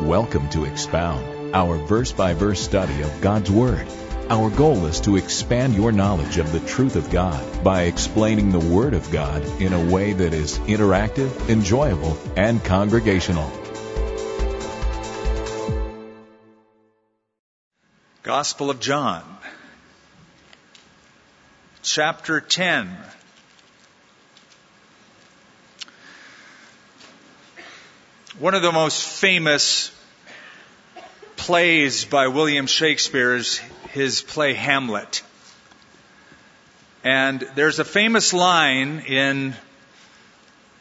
Welcome to Expound, our verse by verse study of God's Word. Our goal is to expand your knowledge of the truth of God by explaining the Word of God in a way that is interactive, enjoyable, and congregational. Gospel of John, chapter 10. One of the most famous plays by William Shakespeare is his play Hamlet. And there's a famous line in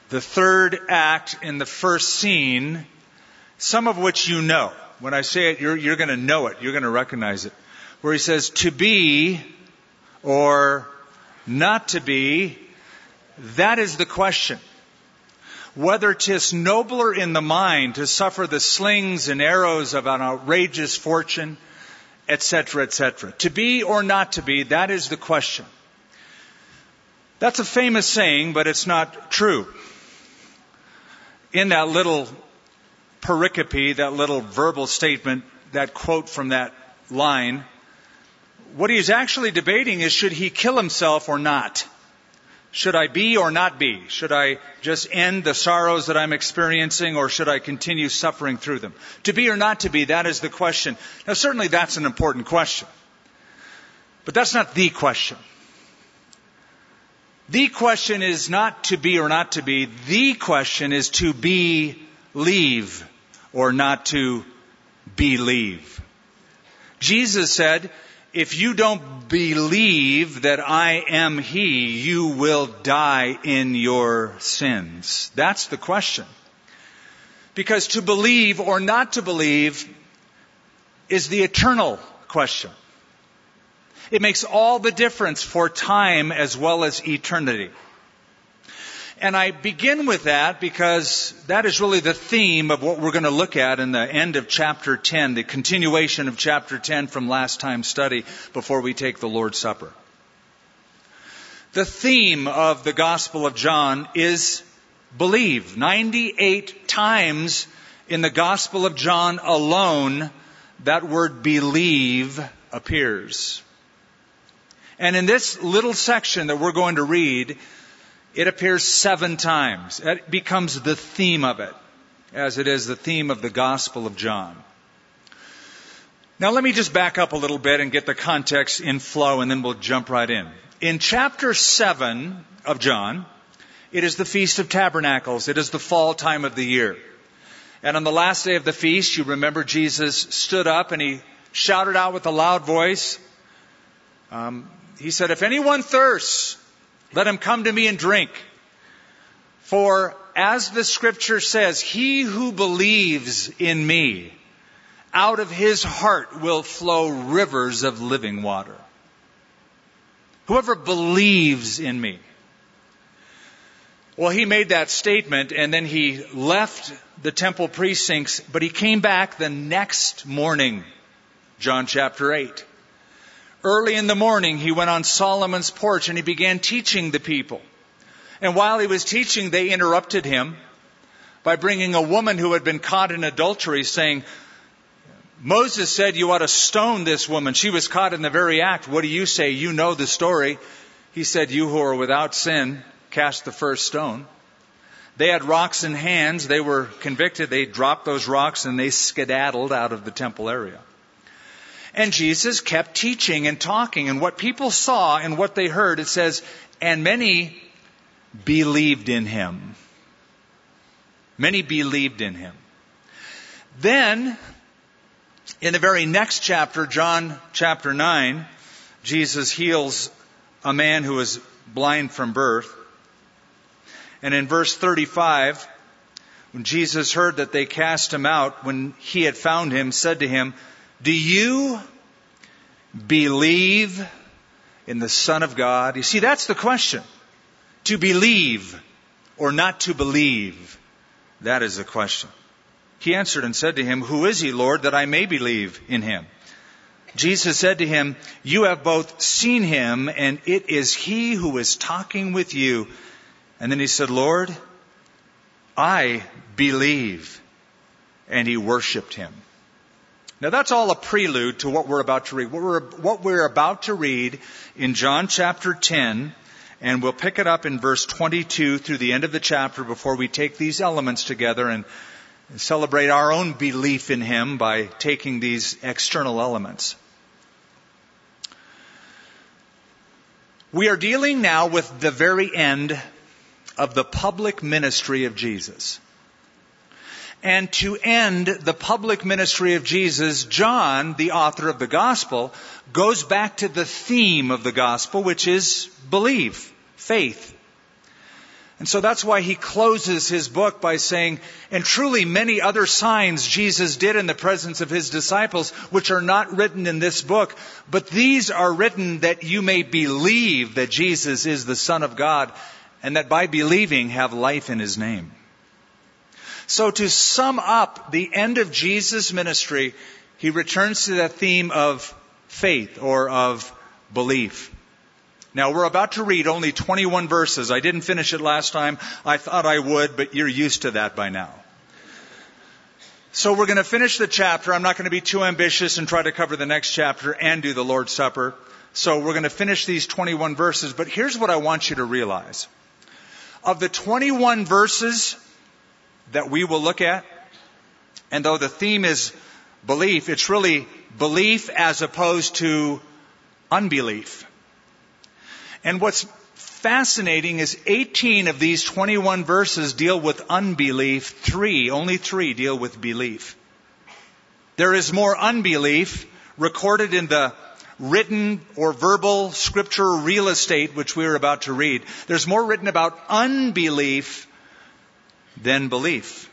the third act in the first scene, some of which you know. When I say it, you're, you're going to know it. You're going to recognize it. Where he says, to be or not to be, that is the question whether 'tis nobler in the mind to suffer the slings and arrows of an outrageous fortune, etc., etc. To be or not to be, that is the question. That's a famous saying, but it's not true. In that little pericope, that little verbal statement, that quote from that line, what he's actually debating is should he kill himself or not? Should I be or not be? Should I just end the sorrows that I'm experiencing or should I continue suffering through them? To be or not to be, that is the question. Now certainly that's an important question. But that's not the question. The question is not to be or not to be. The question is to believe or not to believe. Jesus said, if you don't believe that I am He, you will die in your sins. That's the question. Because to believe or not to believe is the eternal question. It makes all the difference for time as well as eternity. And I begin with that because that is really the theme of what we're going to look at in the end of chapter 10, the continuation of chapter 10 from last time's study before we take the Lord's Supper. The theme of the Gospel of John is believe. 98 times in the Gospel of John alone, that word believe appears. And in this little section that we're going to read, it appears seven times. It becomes the theme of it, as it is the theme of the Gospel of John. Now let me just back up a little bit and get the context in flow and then we'll jump right in. In chapter 7 of John, it is the Feast of Tabernacles. It is the fall time of the year. And on the last day of the feast, you remember Jesus stood up and he shouted out with a loud voice. Um, he said, If anyone thirsts, let him come to me and drink. For as the scripture says, he who believes in me, out of his heart will flow rivers of living water. Whoever believes in me. Well, he made that statement and then he left the temple precincts, but he came back the next morning, John chapter 8. Early in the morning, he went on Solomon's porch and he began teaching the people. And while he was teaching, they interrupted him by bringing a woman who had been caught in adultery saying, Moses said you ought to stone this woman. She was caught in the very act. What do you say? You know the story. He said, You who are without sin, cast the first stone. They had rocks in hands. They were convicted. They dropped those rocks and they skedaddled out of the temple area. And Jesus kept teaching and talking, and what people saw and what they heard, it says, and many believed in him. Many believed in him. Then, in the very next chapter, John chapter 9, Jesus heals a man who was blind from birth. And in verse 35, when Jesus heard that they cast him out, when he had found him, said to him, do you believe in the Son of God? You see, that's the question. To believe or not to believe, that is the question. He answered and said to him, Who is he, Lord, that I may believe in him? Jesus said to him, You have both seen him, and it is he who is talking with you. And then he said, Lord, I believe and he worshiped him. Now that's all a prelude to what we're about to read. What we're, what we're about to read in John chapter 10, and we'll pick it up in verse 22 through the end of the chapter before we take these elements together and celebrate our own belief in him by taking these external elements. We are dealing now with the very end of the public ministry of Jesus. And to end the public ministry of Jesus, John, the author of the gospel, goes back to the theme of the gospel, which is believe, faith. And so that's why he closes his book by saying, and truly many other signs Jesus did in the presence of his disciples, which are not written in this book, but these are written that you may believe that Jesus is the Son of God, and that by believing have life in his name. So to sum up the end of Jesus' ministry, he returns to that theme of faith or of belief. Now we're about to read only 21 verses. I didn't finish it last time. I thought I would, but you're used to that by now. So we're going to finish the chapter. I'm not going to be too ambitious and try to cover the next chapter and do the Lord's Supper. So we're going to finish these 21 verses, but here's what I want you to realize. Of the 21 verses, that we will look at. And though the theme is belief, it's really belief as opposed to unbelief. And what's fascinating is 18 of these 21 verses deal with unbelief. Three, only three deal with belief. There is more unbelief recorded in the written or verbal scripture real estate, which we are about to read. There's more written about unbelief than belief.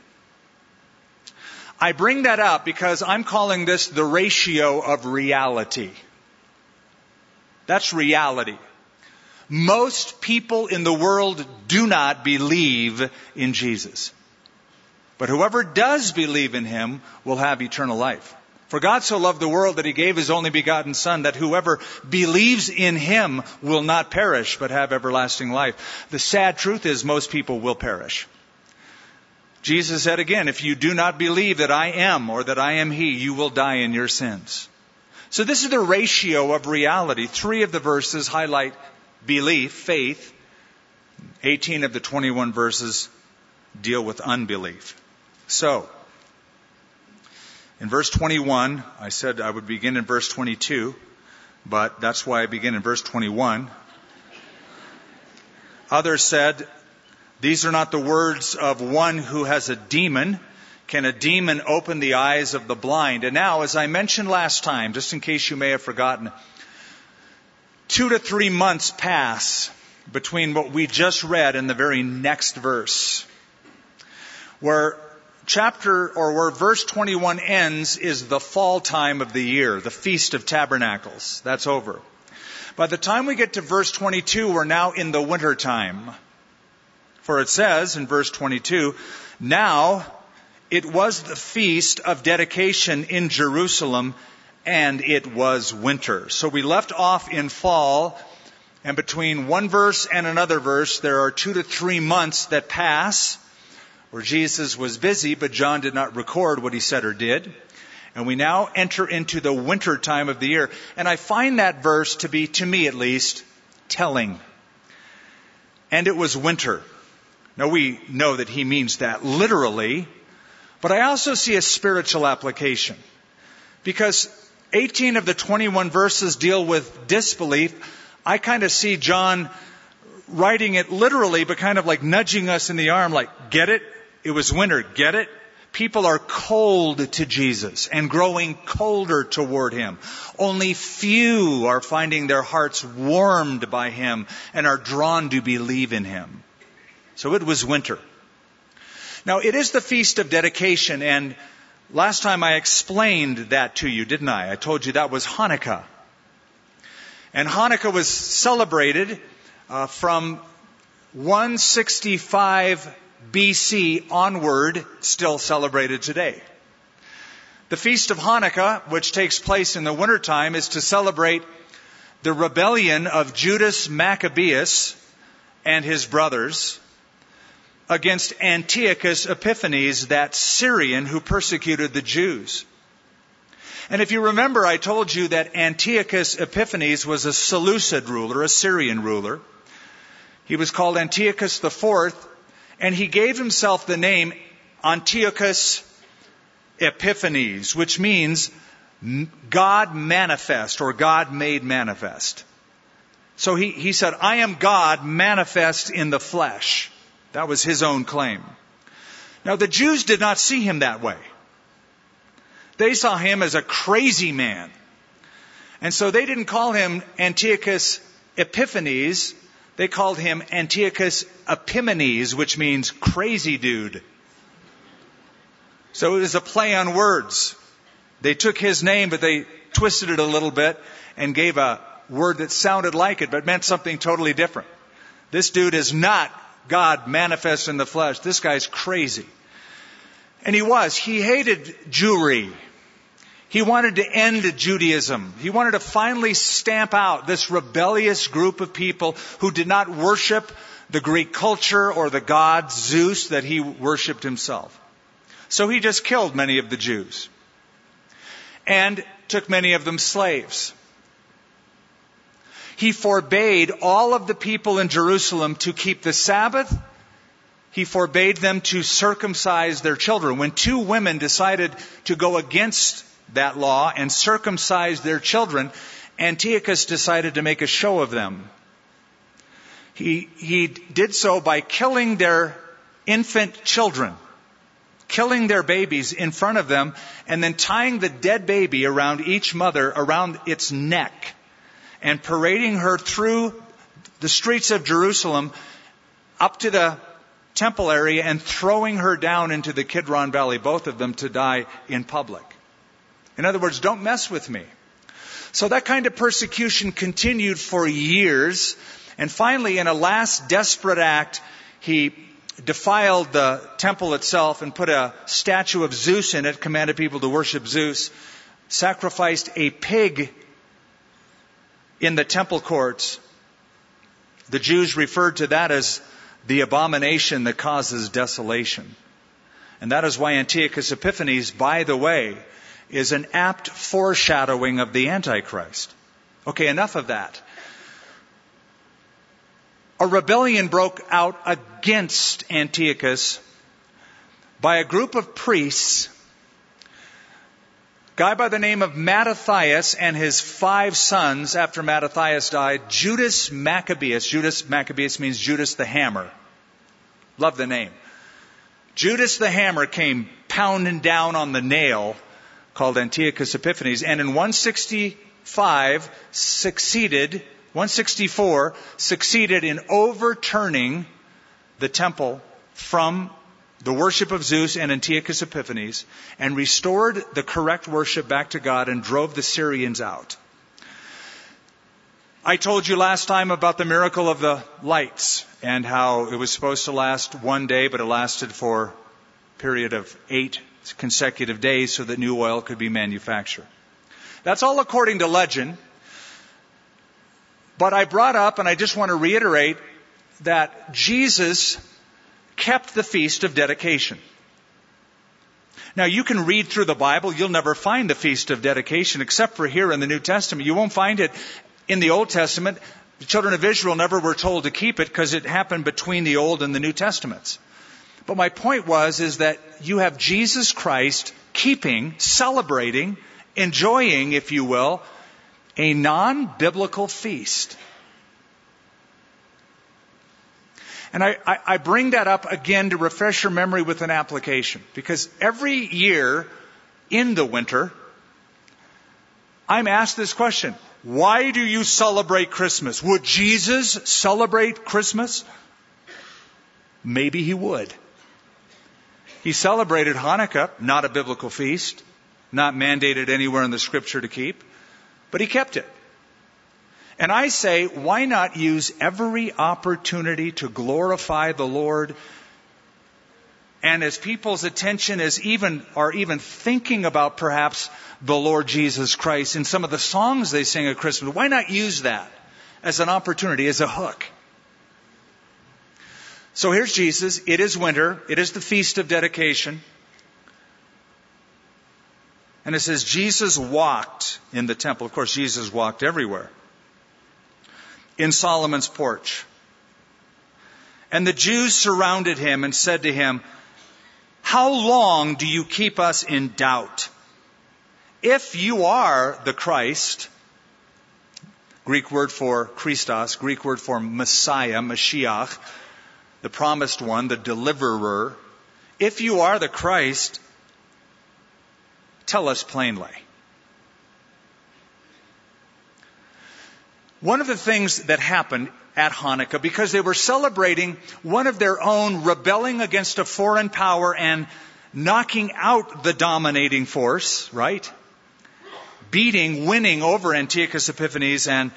I bring that up because I'm calling this the ratio of reality. That's reality. Most people in the world do not believe in Jesus. But whoever does believe in him will have eternal life. For God so loved the world that he gave his only begotten Son, that whoever believes in him will not perish, but have everlasting life. The sad truth is most people will perish. Jesus said again, if you do not believe that I am or that I am He, you will die in your sins. So this is the ratio of reality. Three of the verses highlight belief, faith. 18 of the 21 verses deal with unbelief. So, in verse 21, I said I would begin in verse 22, but that's why I begin in verse 21. Others said, these are not the words of one who has a demon. Can a demon open the eyes of the blind? And now, as I mentioned last time, just in case you may have forgotten, two to three months pass between what we just read and the very next verse. Where chapter or where verse 21 ends is the fall time of the year, the Feast of Tabernacles. That's over. By the time we get to verse 22, we're now in the winter time. For it says in verse 22, Now it was the feast of dedication in Jerusalem, and it was winter. So we left off in fall, and between one verse and another verse, there are two to three months that pass where Jesus was busy, but John did not record what he said or did. And we now enter into the winter time of the year. And I find that verse to be, to me at least, telling. And it was winter. Now we know that he means that literally, but I also see a spiritual application. Because 18 of the 21 verses deal with disbelief. I kind of see John writing it literally, but kind of like nudging us in the arm, like, get it? It was winter, get it? People are cold to Jesus and growing colder toward Him. Only few are finding their hearts warmed by Him and are drawn to believe in Him. So it was winter. Now it is the feast of dedication and last time I explained that to you, didn't I? I told you that was Hanukkah. And Hanukkah was celebrated uh, from 165 BC onward, still celebrated today. The Feast of Hanukkah, which takes place in the wintertime, is to celebrate the rebellion of Judas Maccabeus and his brothers against Antiochus Epiphanes, that Syrian who persecuted the Jews. And if you remember, I told you that Antiochus Epiphanes was a Seleucid ruler, a Syrian ruler. He was called Antiochus IV, and he gave himself the name Antiochus Epiphanes, which means God manifest or God made manifest. So he, he said, I am God manifest in the flesh. That was his own claim. Now the Jews did not see him that way. They saw him as a crazy man. And so they didn't call him Antiochus Epiphanes. They called him Antiochus Epimanes, which means crazy dude. So it was a play on words. They took his name, but they twisted it a little bit and gave a word that sounded like it, but meant something totally different. This dude is not God manifest in the flesh. This guy's crazy. And he was. He hated Jewry. He wanted to end Judaism. He wanted to finally stamp out this rebellious group of people who did not worship the Greek culture or the god Zeus that he worshiped himself. So he just killed many of the Jews and took many of them slaves. He forbade all of the people in Jerusalem to keep the Sabbath. He forbade them to circumcise their children. When two women decided to go against that law and circumcise their children, Antiochus decided to make a show of them. He, he did so by killing their infant children, killing their babies in front of them, and then tying the dead baby around each mother, around its neck and parading her through the streets of Jerusalem up to the temple area and throwing her down into the Kidron Valley, both of them to die in public. In other words, don't mess with me. So that kind of persecution continued for years. And finally, in a last desperate act, he defiled the temple itself and put a statue of Zeus in it, commanded people to worship Zeus, sacrificed a pig in the temple courts, the Jews referred to that as the abomination that causes desolation. And that is why Antiochus Epiphanes, by the way, is an apt foreshadowing of the Antichrist. Okay, enough of that. A rebellion broke out against Antiochus by a group of priests guy by the name of Mattathias and his five sons after Mattathias died, Judas Maccabeus. Judas Maccabeus means Judas the Hammer. Love the name. Judas the Hammer came pounding down on the nail called Antiochus Epiphanes and in 165 succeeded, 164 succeeded in overturning the temple from the worship of Zeus and Antiochus Epiphanes and restored the correct worship back to God and drove the Syrians out. I told you last time about the miracle of the lights and how it was supposed to last one day, but it lasted for a period of eight consecutive days so that new oil could be manufactured. That's all according to legend. But I brought up, and I just want to reiterate, that Jesus kept the feast of dedication. Now you can read through the Bible, you'll never find the feast of dedication except for here in the New Testament. You won't find it in the Old Testament. The children of Israel never were told to keep it because it happened between the Old and the New Testaments. But my point was is that you have Jesus Christ keeping, celebrating, enjoying, if you will, a non-biblical feast. And I, I, I bring that up again to refresh your memory with an application. Because every year in the winter, I'm asked this question. Why do you celebrate Christmas? Would Jesus celebrate Christmas? Maybe he would. He celebrated Hanukkah, not a biblical feast, not mandated anywhere in the scripture to keep, but he kept it. And I say, why not use every opportunity to glorify the Lord? And as people's attention is even, are even thinking about perhaps the Lord Jesus Christ in some of the songs they sing at Christmas, why not use that as an opportunity, as a hook? So here's Jesus. It is winter. It is the feast of dedication. And it says Jesus walked in the temple. Of course, Jesus walked everywhere. In Solomon's porch. And the Jews surrounded him and said to him, How long do you keep us in doubt? If you are the Christ, Greek word for Christos, Greek word for Messiah, Mashiach, the promised one, the deliverer, if you are the Christ, tell us plainly. One of the things that happened at Hanukkah, because they were celebrating one of their own rebelling against a foreign power and knocking out the dominating force, right? Beating, winning over Antiochus Epiphanes and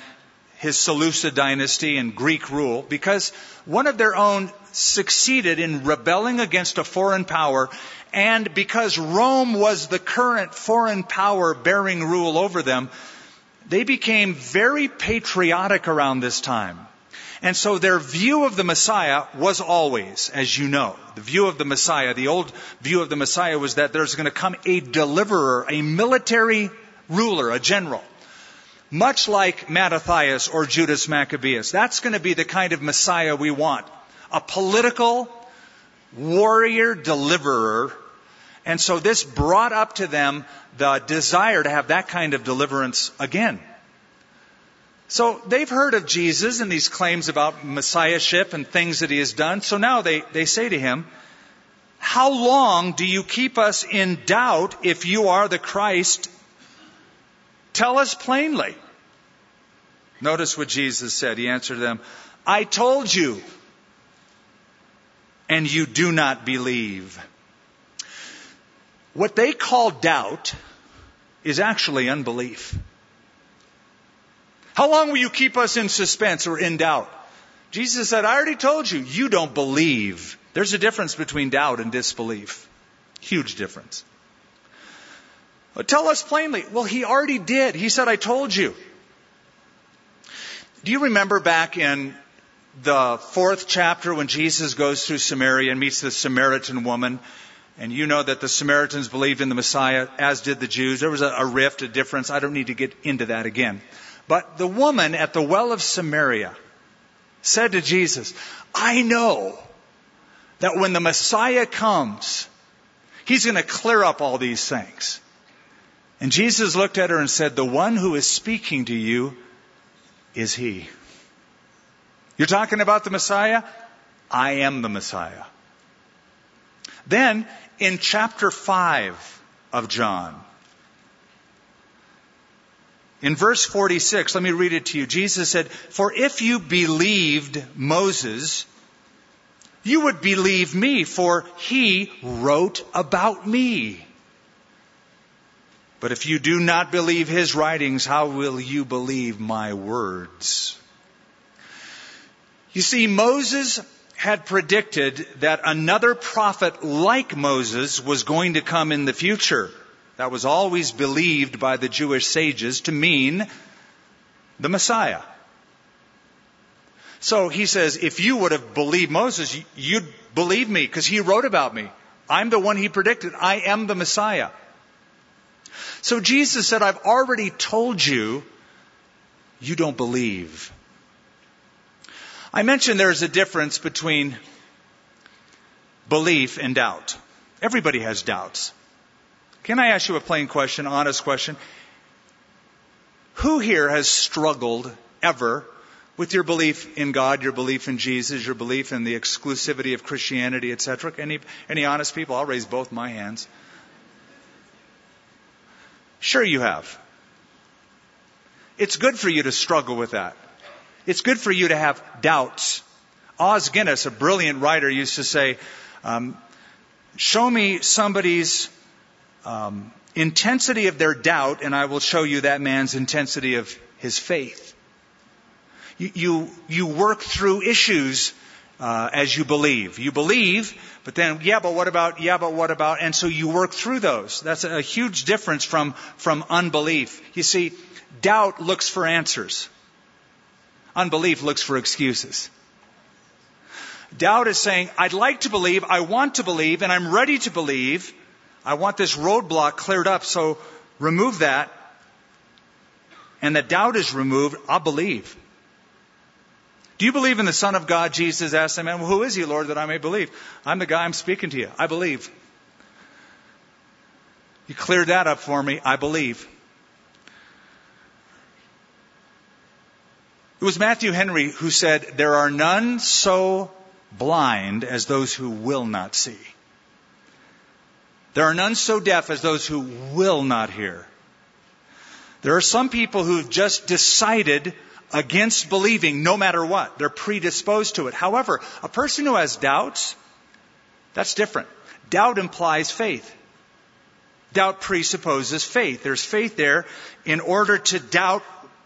his Seleucid dynasty and Greek rule, because one of their own succeeded in rebelling against a foreign power, and because Rome was the current foreign power bearing rule over them, they became very patriotic around this time. And so their view of the Messiah was always, as you know, the view of the Messiah, the old view of the Messiah was that there's going to come a deliverer, a military ruler, a general much like Mattathias or Judas Maccabeus. That's going to be the kind of Messiah we want. A political warrior deliverer. And so this brought up to them the desire to have that kind of deliverance again. So they've heard of Jesus and these claims about messiahship and things that he has done. So now they, they say to him, How long do you keep us in doubt if you are the Christ Tell us plainly. Notice what Jesus said. He answered them, I told you, and you do not believe. What they call doubt is actually unbelief. How long will you keep us in suspense or in doubt? Jesus said, I already told you, you don't believe. There's a difference between doubt and disbelief. Huge difference. But tell us plainly. Well, he already did. He said, I told you. Do you remember back in the fourth chapter when Jesus goes through Samaria and meets the Samaritan woman? And you know that the Samaritans believed in the Messiah, as did the Jews. There was a, a rift, a difference. I don't need to get into that again. But the woman at the well of Samaria said to Jesus, I know that when the Messiah comes, he's going to clear up all these things. And Jesus looked at her and said, The one who is speaking to you is he. You're talking about the Messiah? I am the Messiah. Then, in chapter 5 of John, in verse 46, let me read it to you. Jesus said, For if you believed Moses, you would believe me, for he wrote about me. But if you do not believe his writings, how will you believe my words? You see, Moses had predicted that another prophet like Moses was going to come in the future. That was always believed by the Jewish sages to mean the Messiah. So he says, if you would have believed Moses, you'd believe me because he wrote about me. I'm the one he predicted. I am the Messiah. So Jesus said, I've already told you, you don't believe. I mentioned there's a difference between belief and doubt. Everybody has doubts. Can I ask you a plain question, honest question? Who here has struggled ever with your belief in God, your belief in Jesus, your belief in the exclusivity of Christianity, etc.? Any, any honest people? I'll raise both my hands. Sure, you have. It's good for you to struggle with that. It's good for you to have doubts. Os Guinness, a brilliant writer, used to say, um, Show me somebody's um, intensity of their doubt, and I will show you that man's intensity of his faith. You, you, you work through issues uh, as you believe. You believe, but then, yeah, but what about, yeah, but what about, and so you work through those. That's a huge difference from, from unbelief. You see, doubt looks for answers. Unbelief looks for excuses. Doubt is saying, I'd like to believe, I want to believe, and I'm ready to believe. I want this roadblock cleared up, so remove that. And the doubt is removed, I'll believe. Do you believe in the Son of God? Jesus asked the man, well, who is he, Lord, that I may believe? I'm the guy I'm speaking to you. I believe. You cleared that up for me. I believe. It was Matthew Henry who said, There are none so blind as those who will not see. There are none so deaf as those who will not hear. There are some people who've just decided against believing no matter what. They're predisposed to it. However, a person who has doubts, that's different. Doubt implies faith. Doubt presupposes faith. There's faith there in order to doubt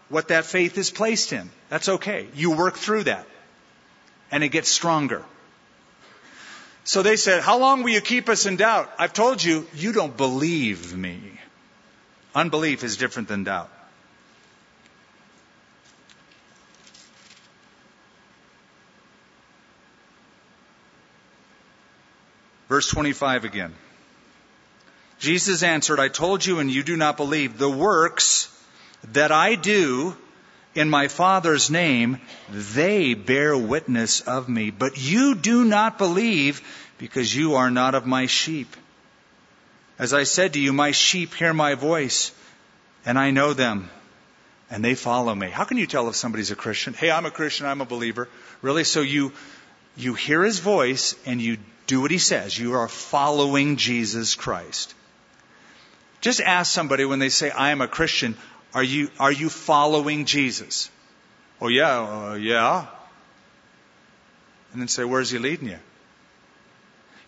what that faith is placed in. That's okay. You work through that. And it gets stronger. So they said, How long will you keep us in doubt? I've told you, you don't believe me. Unbelief is different than doubt. Verse 25 again. Jesus answered, I told you and you do not believe. The works that I do in my Father's name, they bear witness of me. But you do not believe because you are not of my sheep. As I said to you, my sheep hear my voice and I know them and they follow me. How can you tell if somebody's a Christian? Hey, I'm a Christian, I'm a believer. Really? So you, you hear his voice and you do what he says. You are following Jesus Christ. Just ask somebody when they say, I am a Christian, are you, are you following Jesus? Oh, yeah, uh, yeah. And then say, where's he leading you?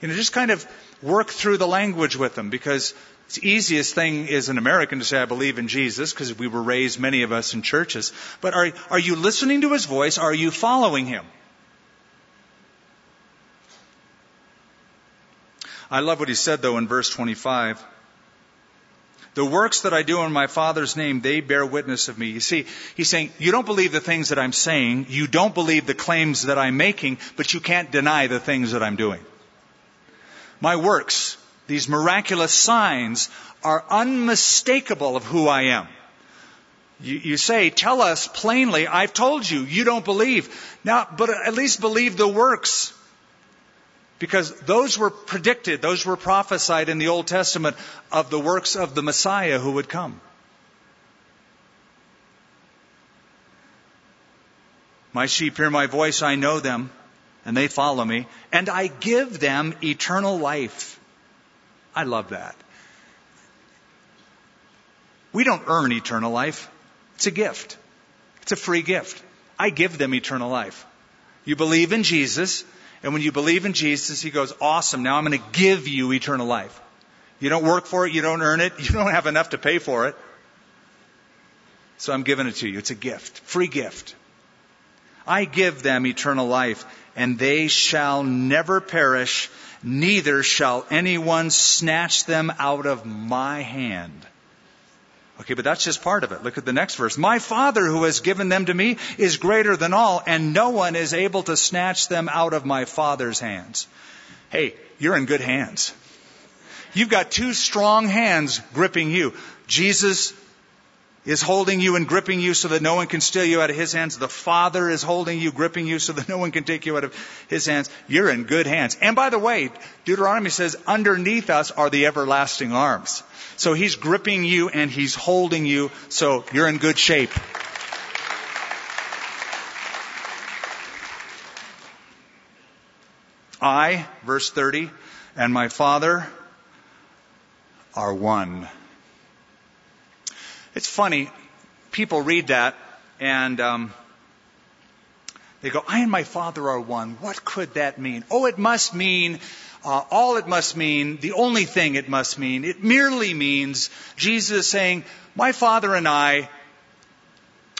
You know, just kind of work through the language with them because it's the easiest thing is an American to say, I believe in Jesus, because we were raised, many of us, in churches. But are, are you listening to his voice? Are you following him? I love what he said, though, in verse 25. The works that I do in my Father's name, they bear witness of me. You see, he's saying, you don't believe the things that I'm saying, you don't believe the claims that I'm making, but you can't deny the things that I'm doing. My works, these miraculous signs, are unmistakable of who I am. You, you, say, tell us plainly, I've told you, you don't believe. Now, but at least believe the works. Because those were predicted, those were prophesied in the Old Testament of the works of the Messiah who would come. My sheep hear my voice, I know them, and they follow me, and I give them eternal life. I love that. We don't earn eternal life. It's a gift. It's a free gift. I give them eternal life. You believe in Jesus, and when you believe in Jesus, He goes, awesome, now I'm going to give you eternal life. You don't work for it, you don't earn it, you don't have enough to pay for it. So I'm giving it to you. It's a gift, free gift. I give them eternal life, and they shall never perish, neither shall anyone snatch them out of my hand. Okay, but that's just part of it. Look at the next verse. My Father who has given them to me is greater than all, and no one is able to snatch them out of my Father's hands. Hey, you're in good hands. You've got two strong hands gripping you. Jesus is holding you and gripping you so that no one can steal you out of his hands. The Father is holding you, gripping you so that no one can take you out of his hands. You're in good hands. And by the way, Deuteronomy says underneath us are the everlasting arms. So he's gripping you and he's holding you, so you're in good shape. I, verse 30, and my Father are one. It's funny, people read that and um, they go, I and my Father are one. What could that mean? Oh, it must mean uh, all it must mean, the only thing it must mean, it merely means Jesus saying, My Father and I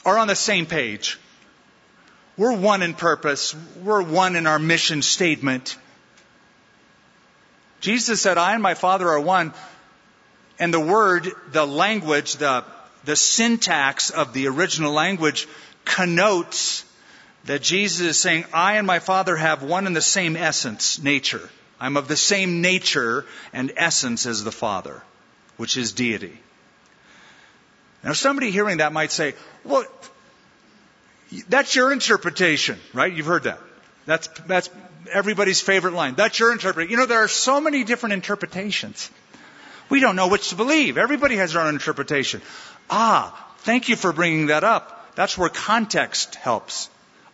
are on the same page. We're one in purpose. We're one in our mission statement. Jesus said, I and my Father are one. And the word, the language, the, the syntax of the original language connotes that Jesus is saying, I and my Father have one and the same essence, nature. I'm of the same nature and essence as the Father, which is deity. Now, somebody hearing that might say, well, that's your interpretation, right? You've heard that. That's, that's everybody's favorite line. That's your interpretation. You know, there are so many different interpretations. We don't know which to believe. Everybody has their own interpretation. Ah, thank you for bringing that up. That's where context helps.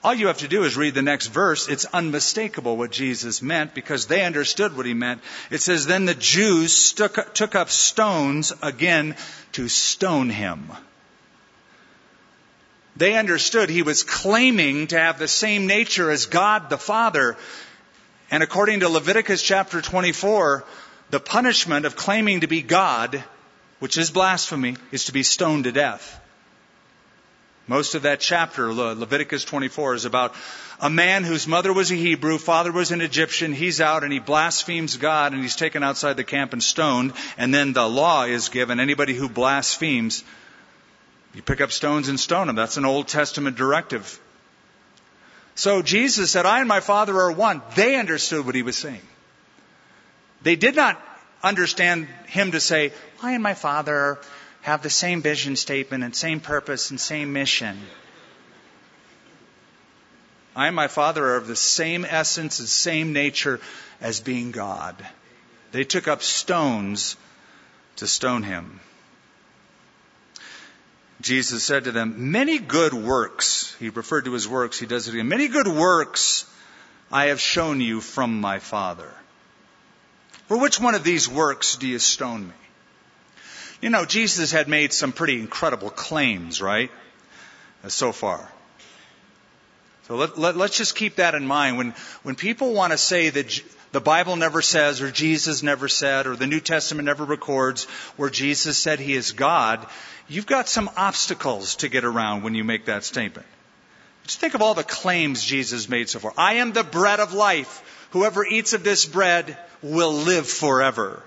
All you have to do is read the next verse. It's unmistakable what Jesus meant because they understood what he meant. It says, Then the Jews took, up stones again to stone him. They understood he was claiming to have the same nature as God the Father. And according to Leviticus chapter 24, the punishment of claiming to be God, which is blasphemy, is to be stoned to death. Most of that chapter, Leviticus 24, is about a man whose mother was a Hebrew, father was an Egyptian. He's out and he blasphemes God and he's taken outside the camp and stoned. And then the law is given. Anybody who blasphemes, you pick up stones and stone him. That's an Old Testament directive. So Jesus said, I and my Father are one. They understood what he was saying. They did not understand him to say, I and my Father have the same vision statement and same purpose and same mission. I and my Father are of the same essence and same nature as being God. They took up stones to stone him. Jesus said to them, Many good works, he referred to his works, he does it again. Many good works I have shown you from my Father. For which one of these works do you stone me? You know, Jesus had made some pretty incredible claims, right? Uh, so far. So let, let, let's just keep that in mind. When, when people want to say that the Bible never says, or Jesus never said, or the New Testament never records where Jesus said he is God, you've got some obstacles to get around when you make that statement. Just think of all the claims Jesus made so far. I am the bread of life. Whoever eats of this bread will live forever.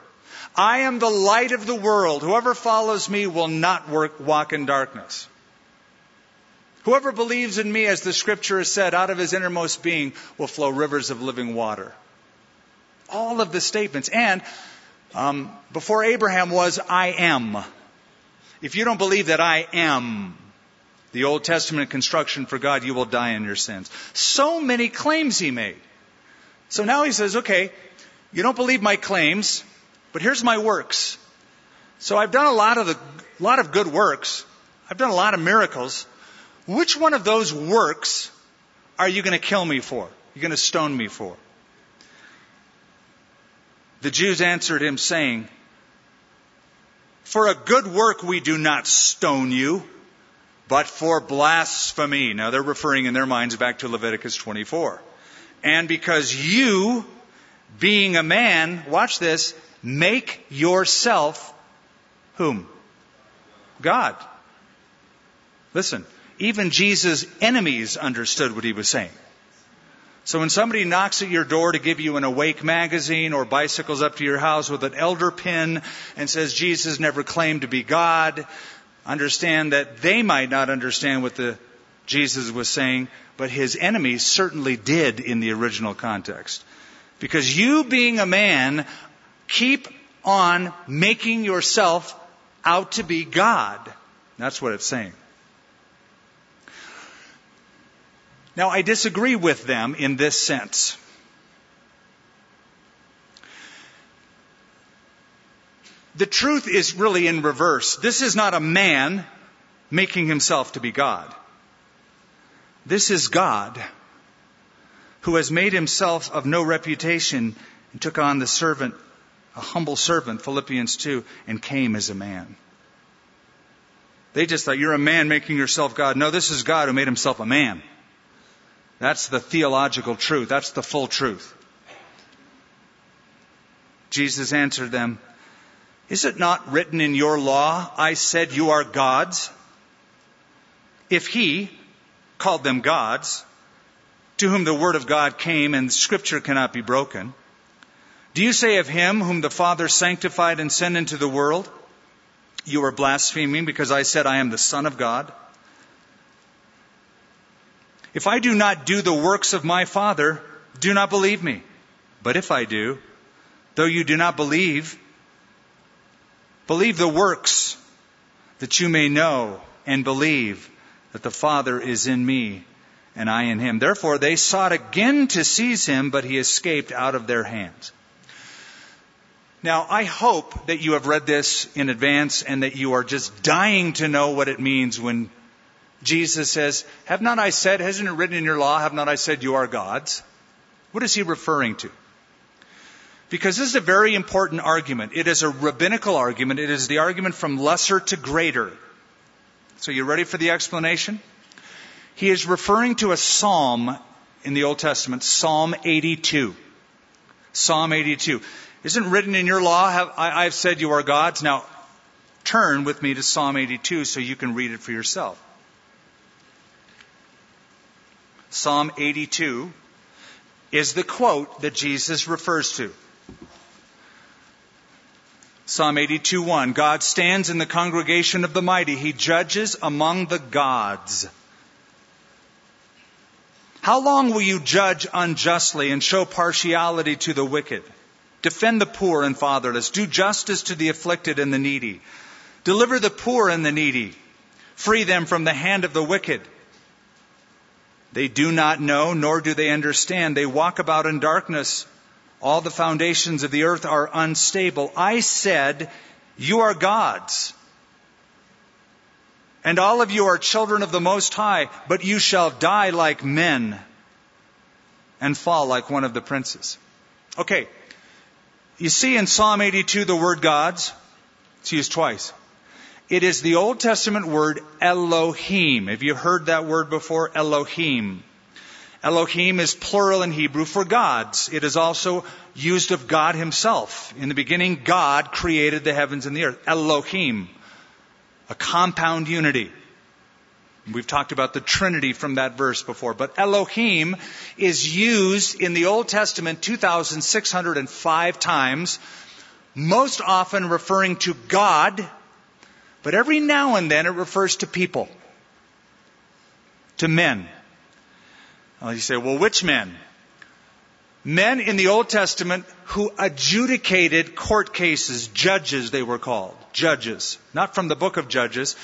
I am the light of the world. Whoever follows me will not work, walk in darkness. Whoever believes in me, as the scripture has said, out of his innermost being will flow rivers of living water. All of the statements. And um, before Abraham was, I am. If you don't believe that I am the Old Testament construction for God, you will die in your sins. So many claims he made. So now he says, okay, you don't believe my claims. But here's my works. So I've done a lot of the, lot of good works. I've done a lot of miracles. Which one of those works are you going to kill me for? You're going to stone me for? The Jews answered him saying, For a good work we do not stone you, but for blasphemy. Now they're referring in their minds back to Leviticus 24. And because you, being a man, watch this, Make yourself whom? God. Listen, even Jesus' enemies understood what he was saying. So when somebody knocks at your door to give you an Awake magazine or bicycles up to your house with an elder pin and says Jesus never claimed to be God, understand that they might not understand what the Jesus was saying, but his enemies certainly did in the original context. Because you being a man Keep on making yourself out to be God. That's what it's saying. Now, I disagree with them in this sense. The truth is really in reverse. This is not a man making himself to be God. This is God who has made himself of no reputation and took on the servant a humble servant, Philippians 2, and came as a man. They just thought, you're a man making yourself God. No, this is God who made himself a man. That's the theological truth. That's the full truth. Jesus answered them, Is it not written in your law, I said you are gods? If he called them gods, to whom the word of God came and scripture cannot be broken, do you say of him whom the Father sanctified and sent into the world, You are blaspheming because I said I am the Son of God? If I do not do the works of my Father, do not believe me. But if I do, though you do not believe, believe the works that you may know and believe that the Father is in me and I in him. Therefore they sought again to seize him, but he escaped out of their hands. Now, I hope that you have read this in advance and that you are just dying to know what it means when Jesus says, Have not I said, hasn't it written in your law, have not I said you are gods? What is he referring to? Because this is a very important argument. It is a rabbinical argument. It is the argument from lesser to greater. So you ready for the explanation? He is referring to a psalm in the Old Testament, Psalm 82. Psalm 82. Isn't written in your law, have, I, have said you are gods? Now, turn with me to Psalm 82 so you can read it for yourself. Psalm 82 is the quote that Jesus refers to. Psalm 82:1 God stands in the congregation of the mighty. He judges among the gods. How long will you judge unjustly and show partiality to the wicked? Defend the poor and fatherless. Do justice to the afflicted and the needy. Deliver the poor and the needy. Free them from the hand of the wicked. They do not know nor do they understand. They walk about in darkness all the foundations of the earth are unstable. I said, You are gods. And all of you are children of the Most High, but you shall die like men and fall like one of the princes. Okay. You see in Psalm 82 the word gods. It's used twice. It is the Old Testament word Elohim. Have you heard that word before? Elohim. Elohim is plural in Hebrew for gods. It is also used of God himself. In the beginning, God created the heavens and the earth. Elohim. A compound unity. We've talked about the Trinity from that verse before, but Elohim is used in the Old Testament 2,605 times, most often referring to God, but every now and then it refers to people, to men. Well, you say, well, which men? Men in the Old Testament who adjudicated court cases, judges they were called, judges. Not from the book of Judges,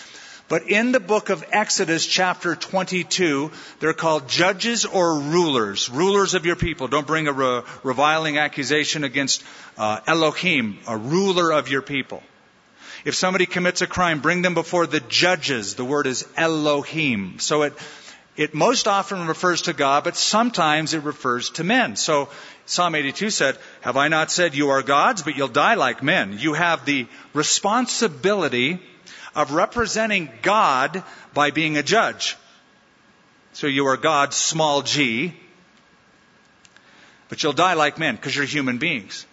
but in the book of Exodus chapter 22, they're called judges or rulers, rulers of your people. Don't bring a re- reviling accusation against uh, Elohim, a ruler of your people. If somebody commits a crime, bring them before the judges. The word is Elohim. So it it most often refers to God, but sometimes it refers to men. So Psalm 82 said, Have I not said you are gods, but you'll die like men? You have the responsibility of representing God by being a judge. So you are God, small g, but you'll die like men because you're human beings.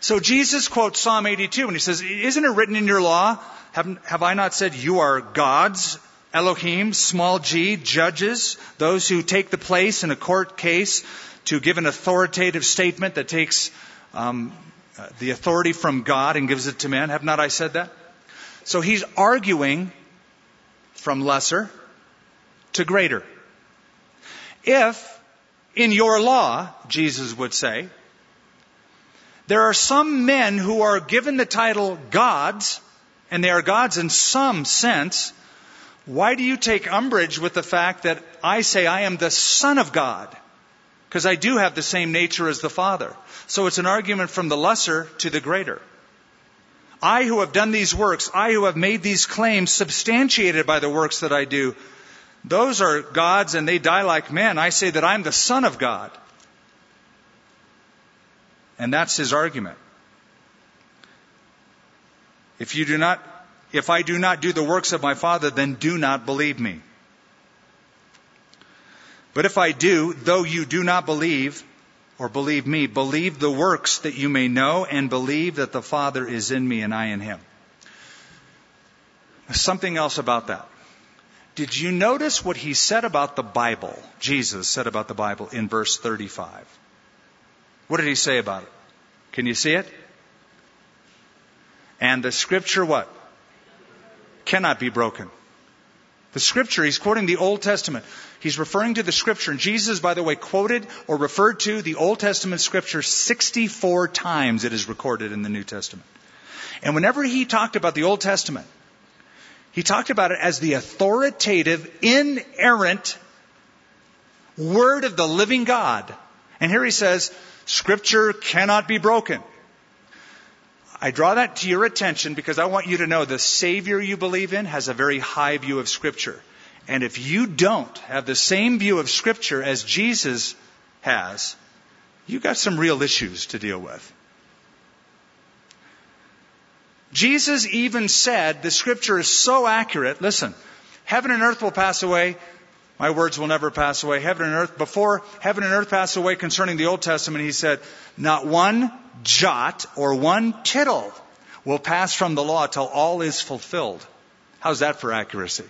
So Jesus quotes Psalm 82 and he says, Isn't it written in your law? Have, have I not said you are gods Elohim, small g, judges, those who take the place in a court case to give an authoritative statement that takes um, uh, the authority from God and gives it to man. Have not I said that? So he's arguing from lesser to greater. If in your law, Jesus would say, there are some men who are given the title gods, and they are gods in some sense, why do you take umbrage with the fact that I say I am the Son of God? Because I do have the same nature as the Father. So it's an argument from the lesser to the greater. I who have done these works, I who have made these claims substantiated by the works that I do, those are gods and they die like men. I say that I'm the Son of God. And that's his argument. If you do not if I do not do the works of my Father, then do not believe me. But if I do, though you do not believe, or believe me, believe the works that you may know and believe that the Father is in me and I in him. Something else about that. Did you notice what he said about the Bible? Jesus said about the Bible in verse 35. What did he say about it? Can you see it? And the scripture what? Cannot be broken. The scripture, he's quoting the Old Testament. He's referring to the scripture. And Jesus, by the way, quoted or referred to the Old Testament scripture 64 times it is recorded in the New Testament. And whenever he talked about the Old Testament, he talked about it as the authoritative, inerrant word of the living God. And here he says, Scripture cannot be broken. I draw that to your attention because I want you to know the Savior you believe in has a very high view of Scripture. And if you don't have the same view of Scripture as Jesus has, you've got some real issues to deal with. Jesus even said the Scripture is so accurate. Listen, heaven and earth will pass away, my words will never pass away. Heaven and earth, before heaven and earth pass away concerning the Old Testament, he said, not one jot or one tittle will pass from the law till all is fulfilled. How's that for accuracy?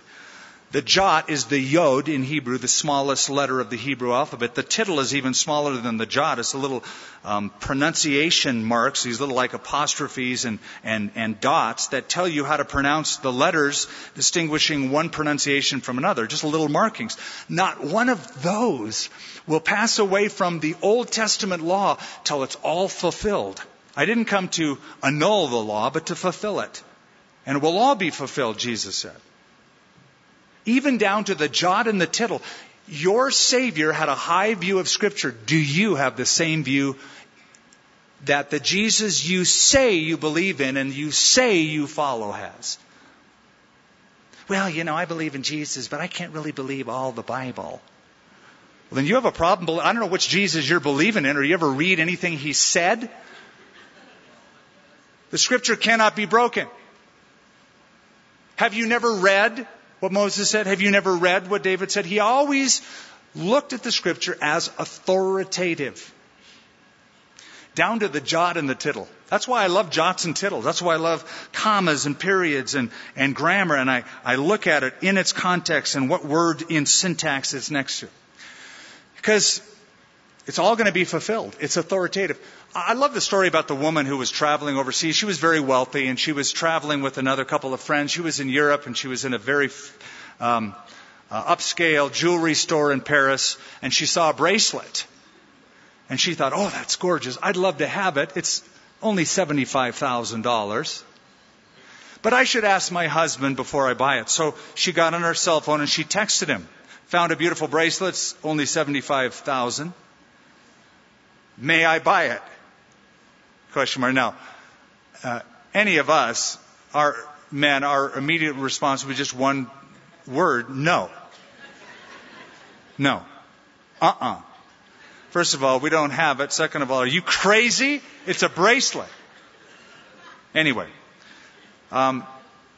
The jot is the yod in Hebrew, the smallest letter of the Hebrew alphabet. The tittle is even smaller than the jot. It's a little um, pronunciation marks, these little like apostrophes and, and, and dots that tell you how to pronounce the letters, distinguishing one pronunciation from another. Just little markings. Not one of those will pass away from the Old Testament law till it's all fulfilled. I didn't come to annul the law, but to fulfill it. And it will all be fulfilled, Jesus said even down to the jot and the tittle. Your Savior had a high view of Scripture. Do you have the same view that the Jesus you say you believe in and you say you follow has? Well, you know, I believe in Jesus, but I can't really believe all the Bible. Well, then you have a problem. I don't know which Jesus you're believing in, or you ever read anything he said. The scripture cannot be broken. Have you never read what Moses said? Have you never read what David said? He always looked at the scripture as authoritative. Down to the jot and the tittle. That's why I love jots and tittles. That's why I love commas and periods and, and grammar. And I, I look at it in its context and what word in syntax is next to. Because it's all going to be fulfilled. It's authoritative. I love the story about the woman who was traveling overseas. She was very wealthy and she was traveling with another couple of friends. She was in Europe and she was in a very um, uh, upscale jewelry store in Paris and she saw a bracelet. And she thought, oh, that's gorgeous. I'd love to have it. It's only $75,000. But I should ask my husband before I buy it. So she got on her cell phone and she texted him. Found a beautiful bracelet, only 75,000. May I buy it? Question mark. Now, uh, any of us, our men, our immediate response would be just one word: no. No. Uh-uh. First of all, we don't have it. Second of all, are you crazy? It's a bracelet. Anyway, um,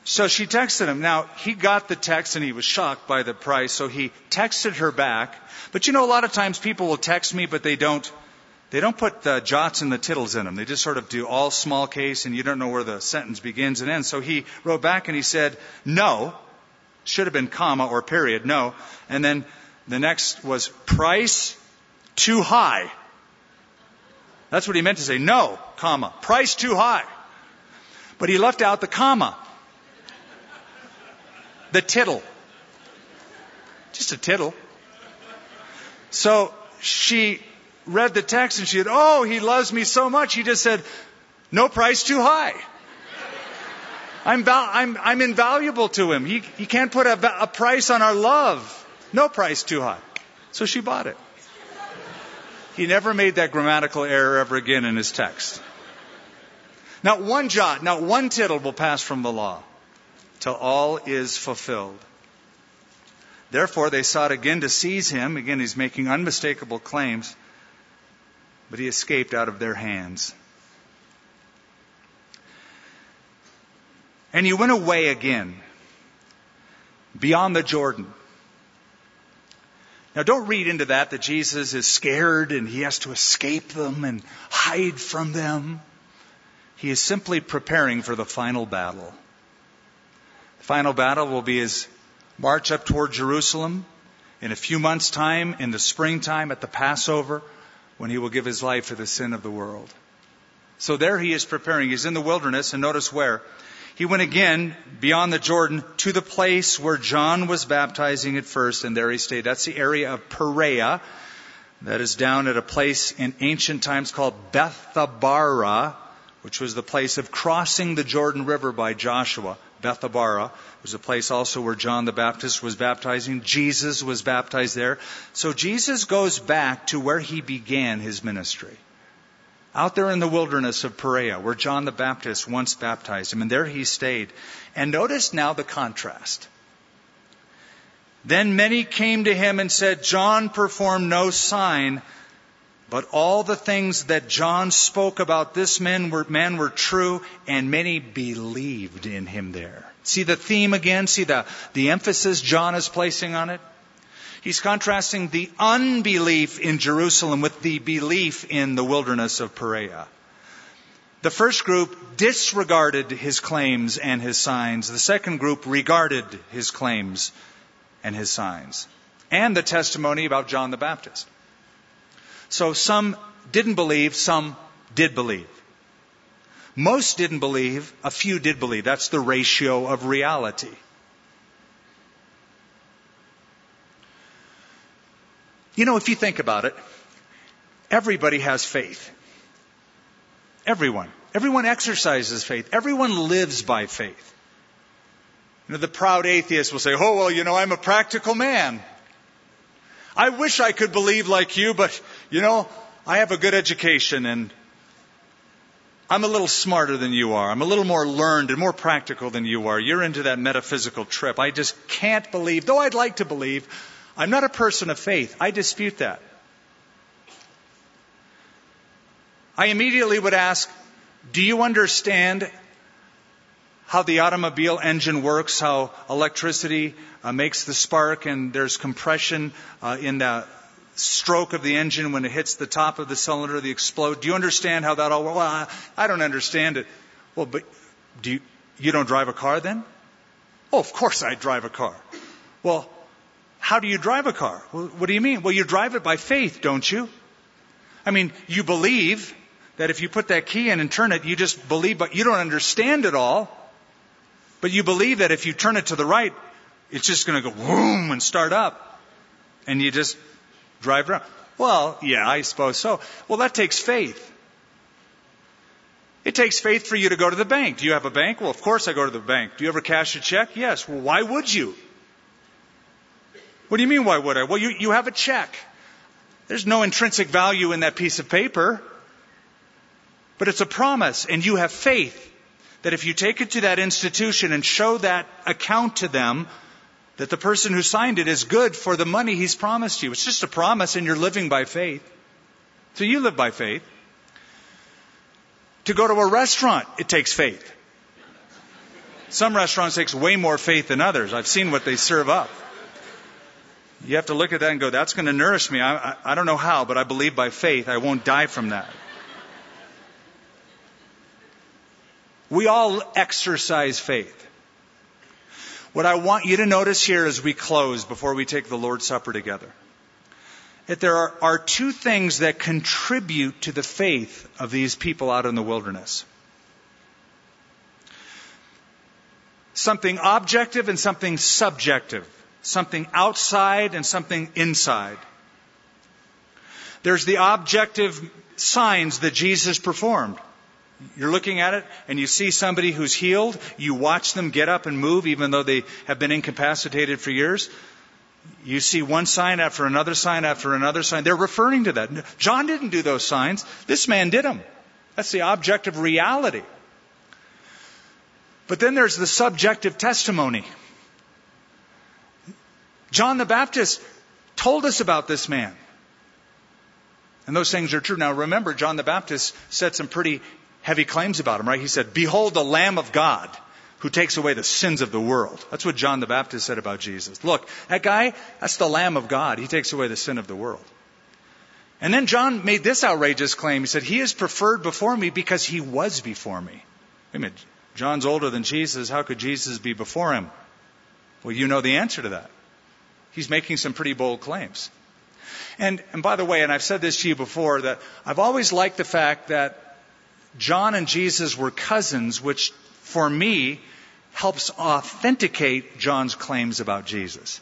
so she texted him. Now, he got the text and he was shocked by the price, so he texted her back. But you know, a lot of times people will text me, but they don't they don't put the jots and the tittles in them. They just sort of do all small case and you don't know where the sentence begins and ends. So he wrote back and he said, no. Should have been comma or period, no. And then the next was price too high. That's what he meant to say. No, comma. Price too high. But he left out the comma. The tittle. Just a tittle. So she read the text and she said, Oh, he loves me so much. He just said, No price too high. I'm, val- I'm, I'm invaluable to him. He, he can't put a, a price on our love. No price too high. So she bought it. He never made that grammatical error ever again in his text. Not one jot, not one tittle will pass from the law till all is fulfilled. Therefore, they sought again to seize him. Again, he's making unmistakable claims but he escaped out of their hands. And he went away again, beyond the Jordan. Now, don't read into that that Jesus is scared and he has to escape them and hide from them. He is simply preparing for the final battle. The final battle will be his march up toward Jerusalem in a few months' time, in the springtime at the Passover when he will give his life for the sin of the world. So there he is preparing. He's in the wilderness, and notice where. He went again beyond the Jordan to the place where John was baptizing at first, and there he stayed. That's the area of Perea. That is down at a place in ancient times called Bethabara, which was the place of crossing the Jordan River by Joshua. Bethabara was a place also where John the Baptist was baptizing. Jesus was baptized there. So Jesus goes back to where he began his ministry out there in the wilderness of Perea, where John the Baptist once baptized him, and there he stayed. And notice now the contrast. Then many came to him and said, John performed no sign, but all the things that John spoke about this man were, man were true, and many believed in him there. See the theme again? See the, the emphasis John is placing on it? He's contrasting the unbelief in Jerusalem with the belief in the wilderness of Perea. The first group disregarded his claims and his signs. The second group regarded his claims and his signs. And the testimony about John the Baptist. So some didn't believe, some did believe. Most didn't believe, a few did believe. That's the ratio of reality. You know, if you think about it, everybody has faith. Everyone. Everyone exercises faith. Everyone lives by faith. You know, the proud atheist will say, oh, well, you know, I'm a practical man. I wish I could believe like you, but, you know, I have a good education and I'm a little smarter than you are. I'm a little more learned and more practical than you are. You're into that metaphysical trip. I just can't believe, though I'd like to believe, I'm not a person of faith. I dispute that. I immediately would ask, do you understand how the automobile engine works, how electricity uh, makes the spark and there's compression uh, in the stroke of the engine when it hits the top of the cylinder, the explode. Do you understand how that all works? Well, I, I don't understand it. Well, but do you, you don't drive a car then? Oh, of course I drive a car. Well, how do you drive a car? Well, what do you mean? Well, you drive it by faith, don't you? I mean, you believe that if you put that key in and turn it, you just believe, but you don't understand it all. But you believe that if you turn it to the right, it's just going to go boom and start up. And you just drive around. Well, yeah, I suppose so. Well, that takes faith. It takes faith for you to go to the bank. Do you have a bank? Well, of course I go to the bank. Do you ever cash a check? Yes. Well, why would you? What do you mean, why would I? Well, you, you have a check. There's no intrinsic value in that piece of paper, but it's a promise, and you have faith that if you take it to that institution and show that account to them, that the person who signed it is good for the money he's promised you. It's just a promise, and you're living by faith. So you live by faith. To go to a restaurant, it takes faith. Some restaurants takes way more faith than others. I've seen what they serve up. You have to look at that and go, that's going to nourish me. I, I, I don't know how, but I believe by faith I won't die from that. We all exercise faith. What I want you to notice here as we close before we take the Lord's Supper together, that there are, are two things that contribute to the faith of these people out in the wilderness. Something objective and something subjective something outside and something inside. There's the objective signs that Jesus performed. You're looking at it and you see somebody who's healed. You watch them get up and move even though they have been incapacitated for years. You see one sign after another sign after another sign. They're referring to that. John didn't do those signs. This man did them. That's the objective reality. But then there's the subjective testimony. John the Baptist told us about this man. And those things are true. Now remember, John the Baptist said some pretty heavy claims about him, right? He said, Behold the Lamb of God who takes away the sins of the world. That's what John the Baptist said about Jesus. Look, that guy, that's the Lamb of God. He takes away the sin of the world. And then John made this outrageous claim. He said, He is preferred before me because he was before me. Wait a minute. John's older than Jesus. How could Jesus be before him? Well, you know the answer to that he's making some pretty bold claims. And, and by the way, and I've said this to you before, that I've always liked the fact that John and Jesus were cousins, which for me, helps authenticate John's claims about Jesus.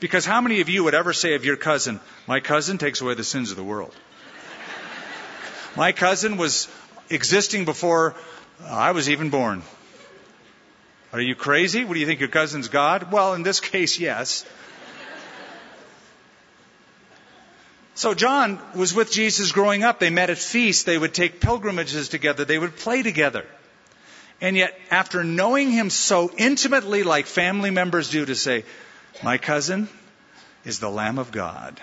Because how many of you would ever say of your cousin, my cousin takes away the sins of the world? my cousin was existing before I was even born. Are you crazy? What do you think your cousin's God? Well, in this case, yes. So John was with Jesus growing up. They met at feasts. They would take pilgrimages together. They would play together. And yet, after knowing him so intimately, like family members do, to say, My cousin is the Lamb of God.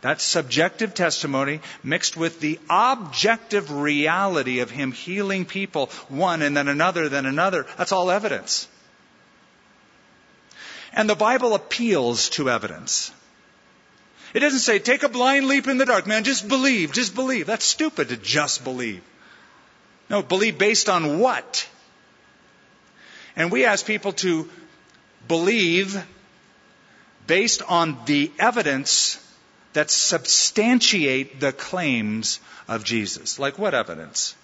That's subjective testimony mixed with the objective reality of him healing people, one and then another, then another. That's all evidence. And the Bible appeals to evidence. It doesn't say, take a blind leap in the dark, man, just believe, just believe. That's stupid to just believe. No, believe based on what? And we ask people to believe based on the evidence that substantiate the claims of Jesus. Like what evidence?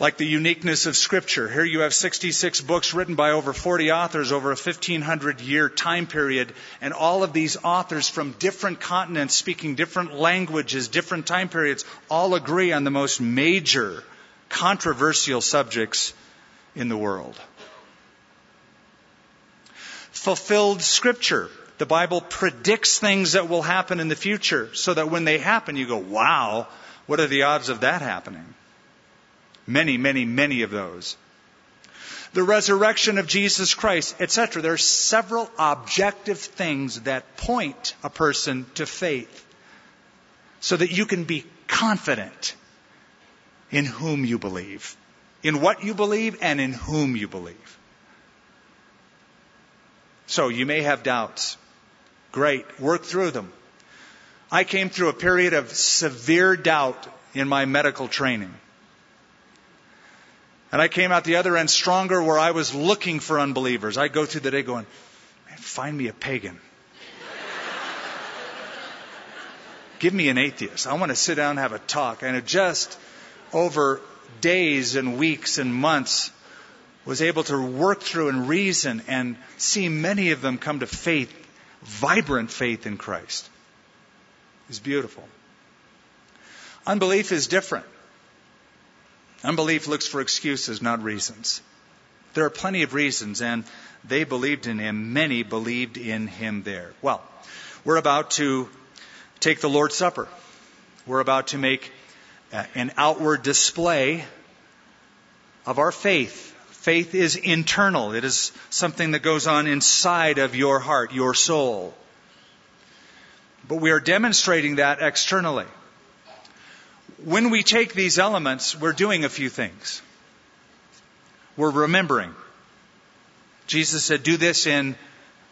Like the uniqueness of Scripture. Here you have 66 books written by over 40 authors over a 1500 year time period, and all of these authors from different continents, speaking different languages, different time periods, all agree on the most major controversial subjects in the world. Fulfilled Scripture. The Bible predicts things that will happen in the future so that when they happen, you go, wow, what are the odds of that happening? Many, many, many of those. The resurrection of Jesus Christ, etc. There are several objective things that point a person to faith so that you can be confident in whom you believe, in what you believe, and in whom you believe. So you may have doubts. Great. Work through them. I came through a period of severe doubt in my medical training. And I came out the other end stronger where I was looking for unbelievers. I go through the day going, man, find me a pagan. Give me an atheist. I want to sit down and have a talk. And it just over days and weeks and months was able to work through and reason and see many of them come to faith vibrant faith in Christ It's beautiful. Unbelief is different. Unbelief looks for excuses, not reasons. There are plenty of reasons, and they believed in him. Many believed in him there. Well, we're about to take the Lord's Supper. We're about to make uh, an outward display of our faith Faith is internal. It is something that goes on inside of your heart, your soul. But we are demonstrating that externally. When we take these elements, we're doing a few things. We're remembering. Jesus said, do this in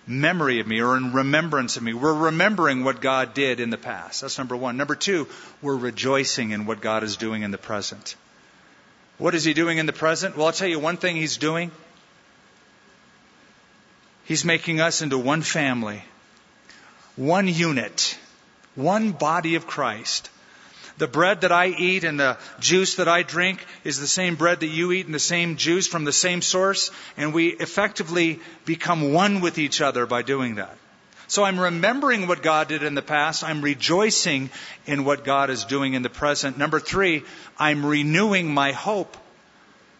memory of me or in remembrance of me. We're remembering what God did in the past. That's number one. Number two, we're rejoicing in what God is doing in the present. What is he doing in the present? Well, I'll tell you one thing he's doing. He's making us into one family, one unit, one body of Christ. The bread that I eat and the juice that I drink is the same bread that you eat and the same juice from the same source, and we effectively become one with each other by doing that. So I'm remembering what God did in the past. I'm rejoicing in what God is doing in the present. Number three, I'm renewing my hope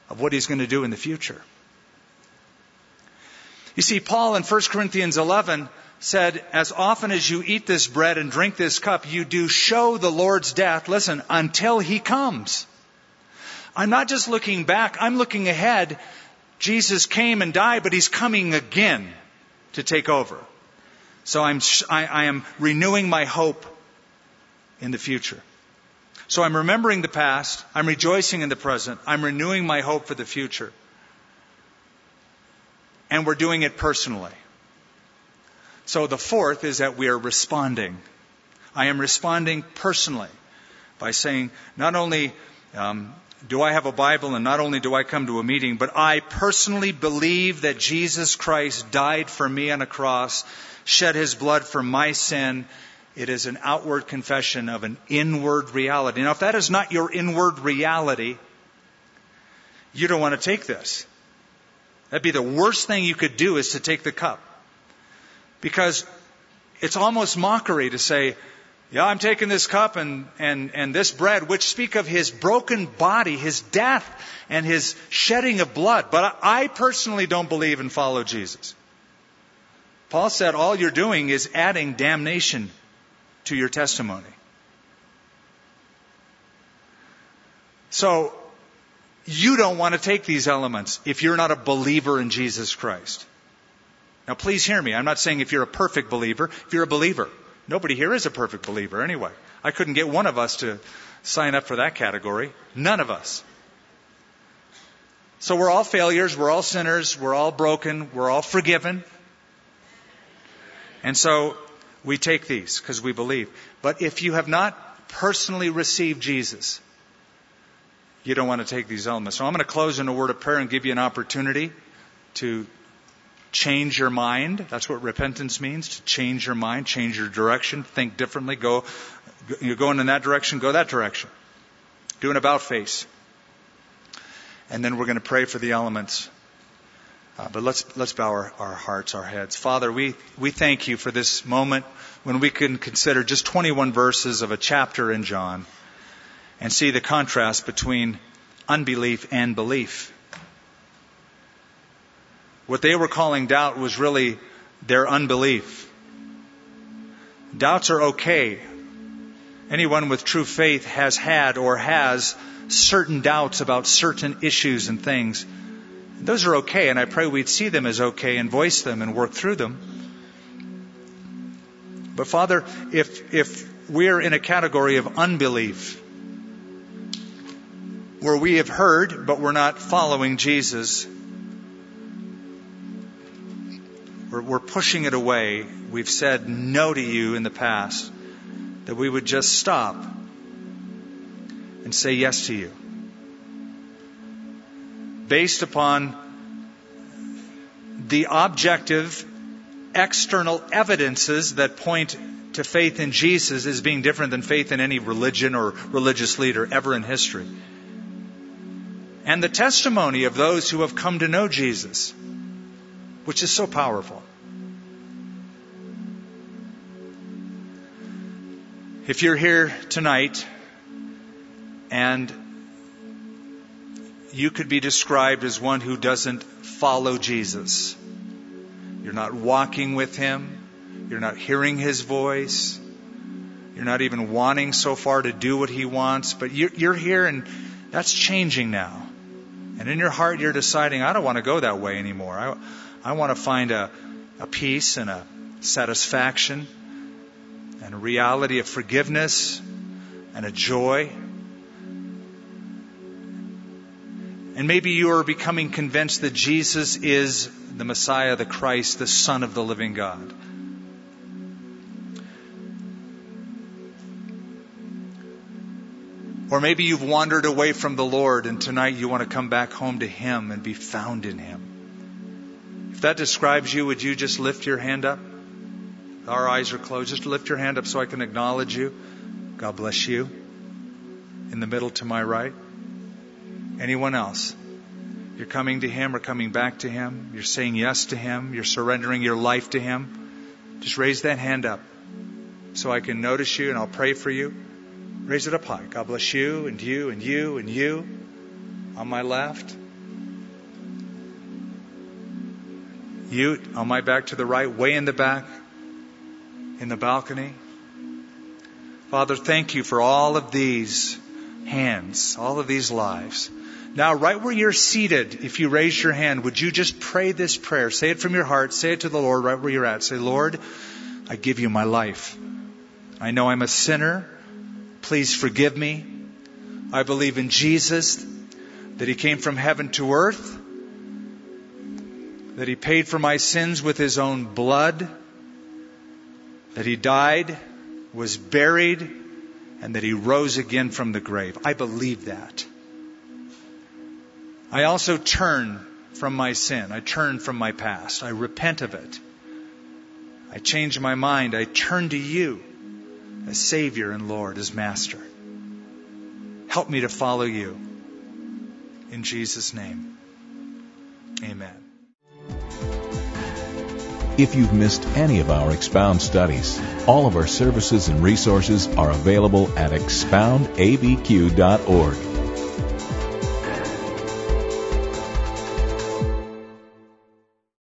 of what He's going to do in the future. You see, Paul in 1 Corinthians 11 said, as often as you eat this bread and drink this cup, you do show the Lord's death, listen, until He comes. I'm not just looking back, I'm looking ahead. Jesus came and died, but He's coming again to take over. So I'm, I, I am renewing my hope in the future. So I'm remembering the past. I'm rejoicing in the present. I'm renewing my hope for the future. And we're doing it personally. So the fourth is that we are responding. I am responding personally by saying, not only um, do I have a Bible and not only do I come to a meeting, but I personally believe that Jesus Christ died for me on a cross shed his blood for my sin, It is an outward confession of an inward reality. Now, if that is not your inward reality, you don't want to take this. That'd be the worst thing you could do is to take the cup. Because it's almost mockery to say, yeah, I'm taking this cup and, and, and this bread, which speak of his broken body, his death, and his shedding of blood. But I personally don't believe and follow Jesus. Paul said all you're doing is adding damnation to your testimony. So, you don't want to take these elements if you're not a believer in Jesus Christ. Now, please hear me. I'm not saying if you're a perfect believer, if you're a believer. Nobody here is a perfect believer anyway. I couldn't get one of us to sign up for that category. None of us. So we're all failures, we're all sinners, we're all broken, we're all forgiven. And so we take these because we believe. But if you have not personally received Jesus, you don't want to take these elements. So I'm going to close in a word of prayer and give you an opportunity to change your mind. That's what repentance means, to change your mind, change your direction, think differently, go, you're going in that direction, go that direction. Do an about face. And then we're going to pray for the elements. Uh, but let's, let's bow our, our hearts, our heads. Father, we, we thank you for this moment when we can consider just 21 verses of a chapter in John and see the contrast between unbelief and belief. What they were calling doubt was really their unbelief. Doubts are okay. Anyone with true faith has had or has certain doubts about certain issues and things. Those are okay, and I pray we'd see them as okay and voice them and work through them. But Father, if, if we're in a category of unbelief, where we have heard, but we're not following Jesus, we're pushing it away. We've said no to you in the past. That we would just stop and say yes to you. Based upon the objective external evidences that point to faith in Jesus as being different than faith in any religion or religious leader ever in history. And the testimony of those who have come to know Jesus which is so powerful. If you're here tonight and you could be described as one who doesn't follow Jesus, you're not walking with Him, you're not hearing His voice, you're not even wanting so far to do what He wants, but you're, here and that's changing now. And in your heart, you're deciding, I don't want to go that way anymore. I, I want to find a, a peace and a satisfaction and a reality of forgiveness and a joy. And maybe you are becoming convinced that Jesus is the Messiah, the Christ, the Son of the living God. Or maybe you've wandered away from the Lord and tonight you want to come back home to Him and be found in Him. If that describes you, would you just lift your hand up? Our eyes are closed. Just lift your hand up so I can acknowledge you. God bless you. In the middle to my right. Anyone else? You're coming to Him or coming back to Him. You're saying yes to Him. You're surrendering your life to Him. Just raise that hand up so I can notice you and I'll pray for you. Raise it up high. God bless you and you and you and you. On my left. You on my back to the right, way in the back, in the balcony. Father, thank you for all of these hands, all of these lives. Now, right where you're seated, if you raise your hand, would you just pray this prayer? Say it from your heart. Say it to the Lord right where you're at. Say, Lord, I give you my life. I know I'm a sinner. Please forgive me. I believe in Jesus, that He came from heaven to earth that he paid for my sins with his own blood, that he died, was buried, and that he rose again from the grave. I believe that. I also turn from my sin. I turn from my past. I repent of it. I change my mind. I turn to you. as Savior and Lord, as Master. Help me to follow you. In Jesus' name, amen. If you've missed any of our Expound studies, all of our services and resources are available at expoundabq.org.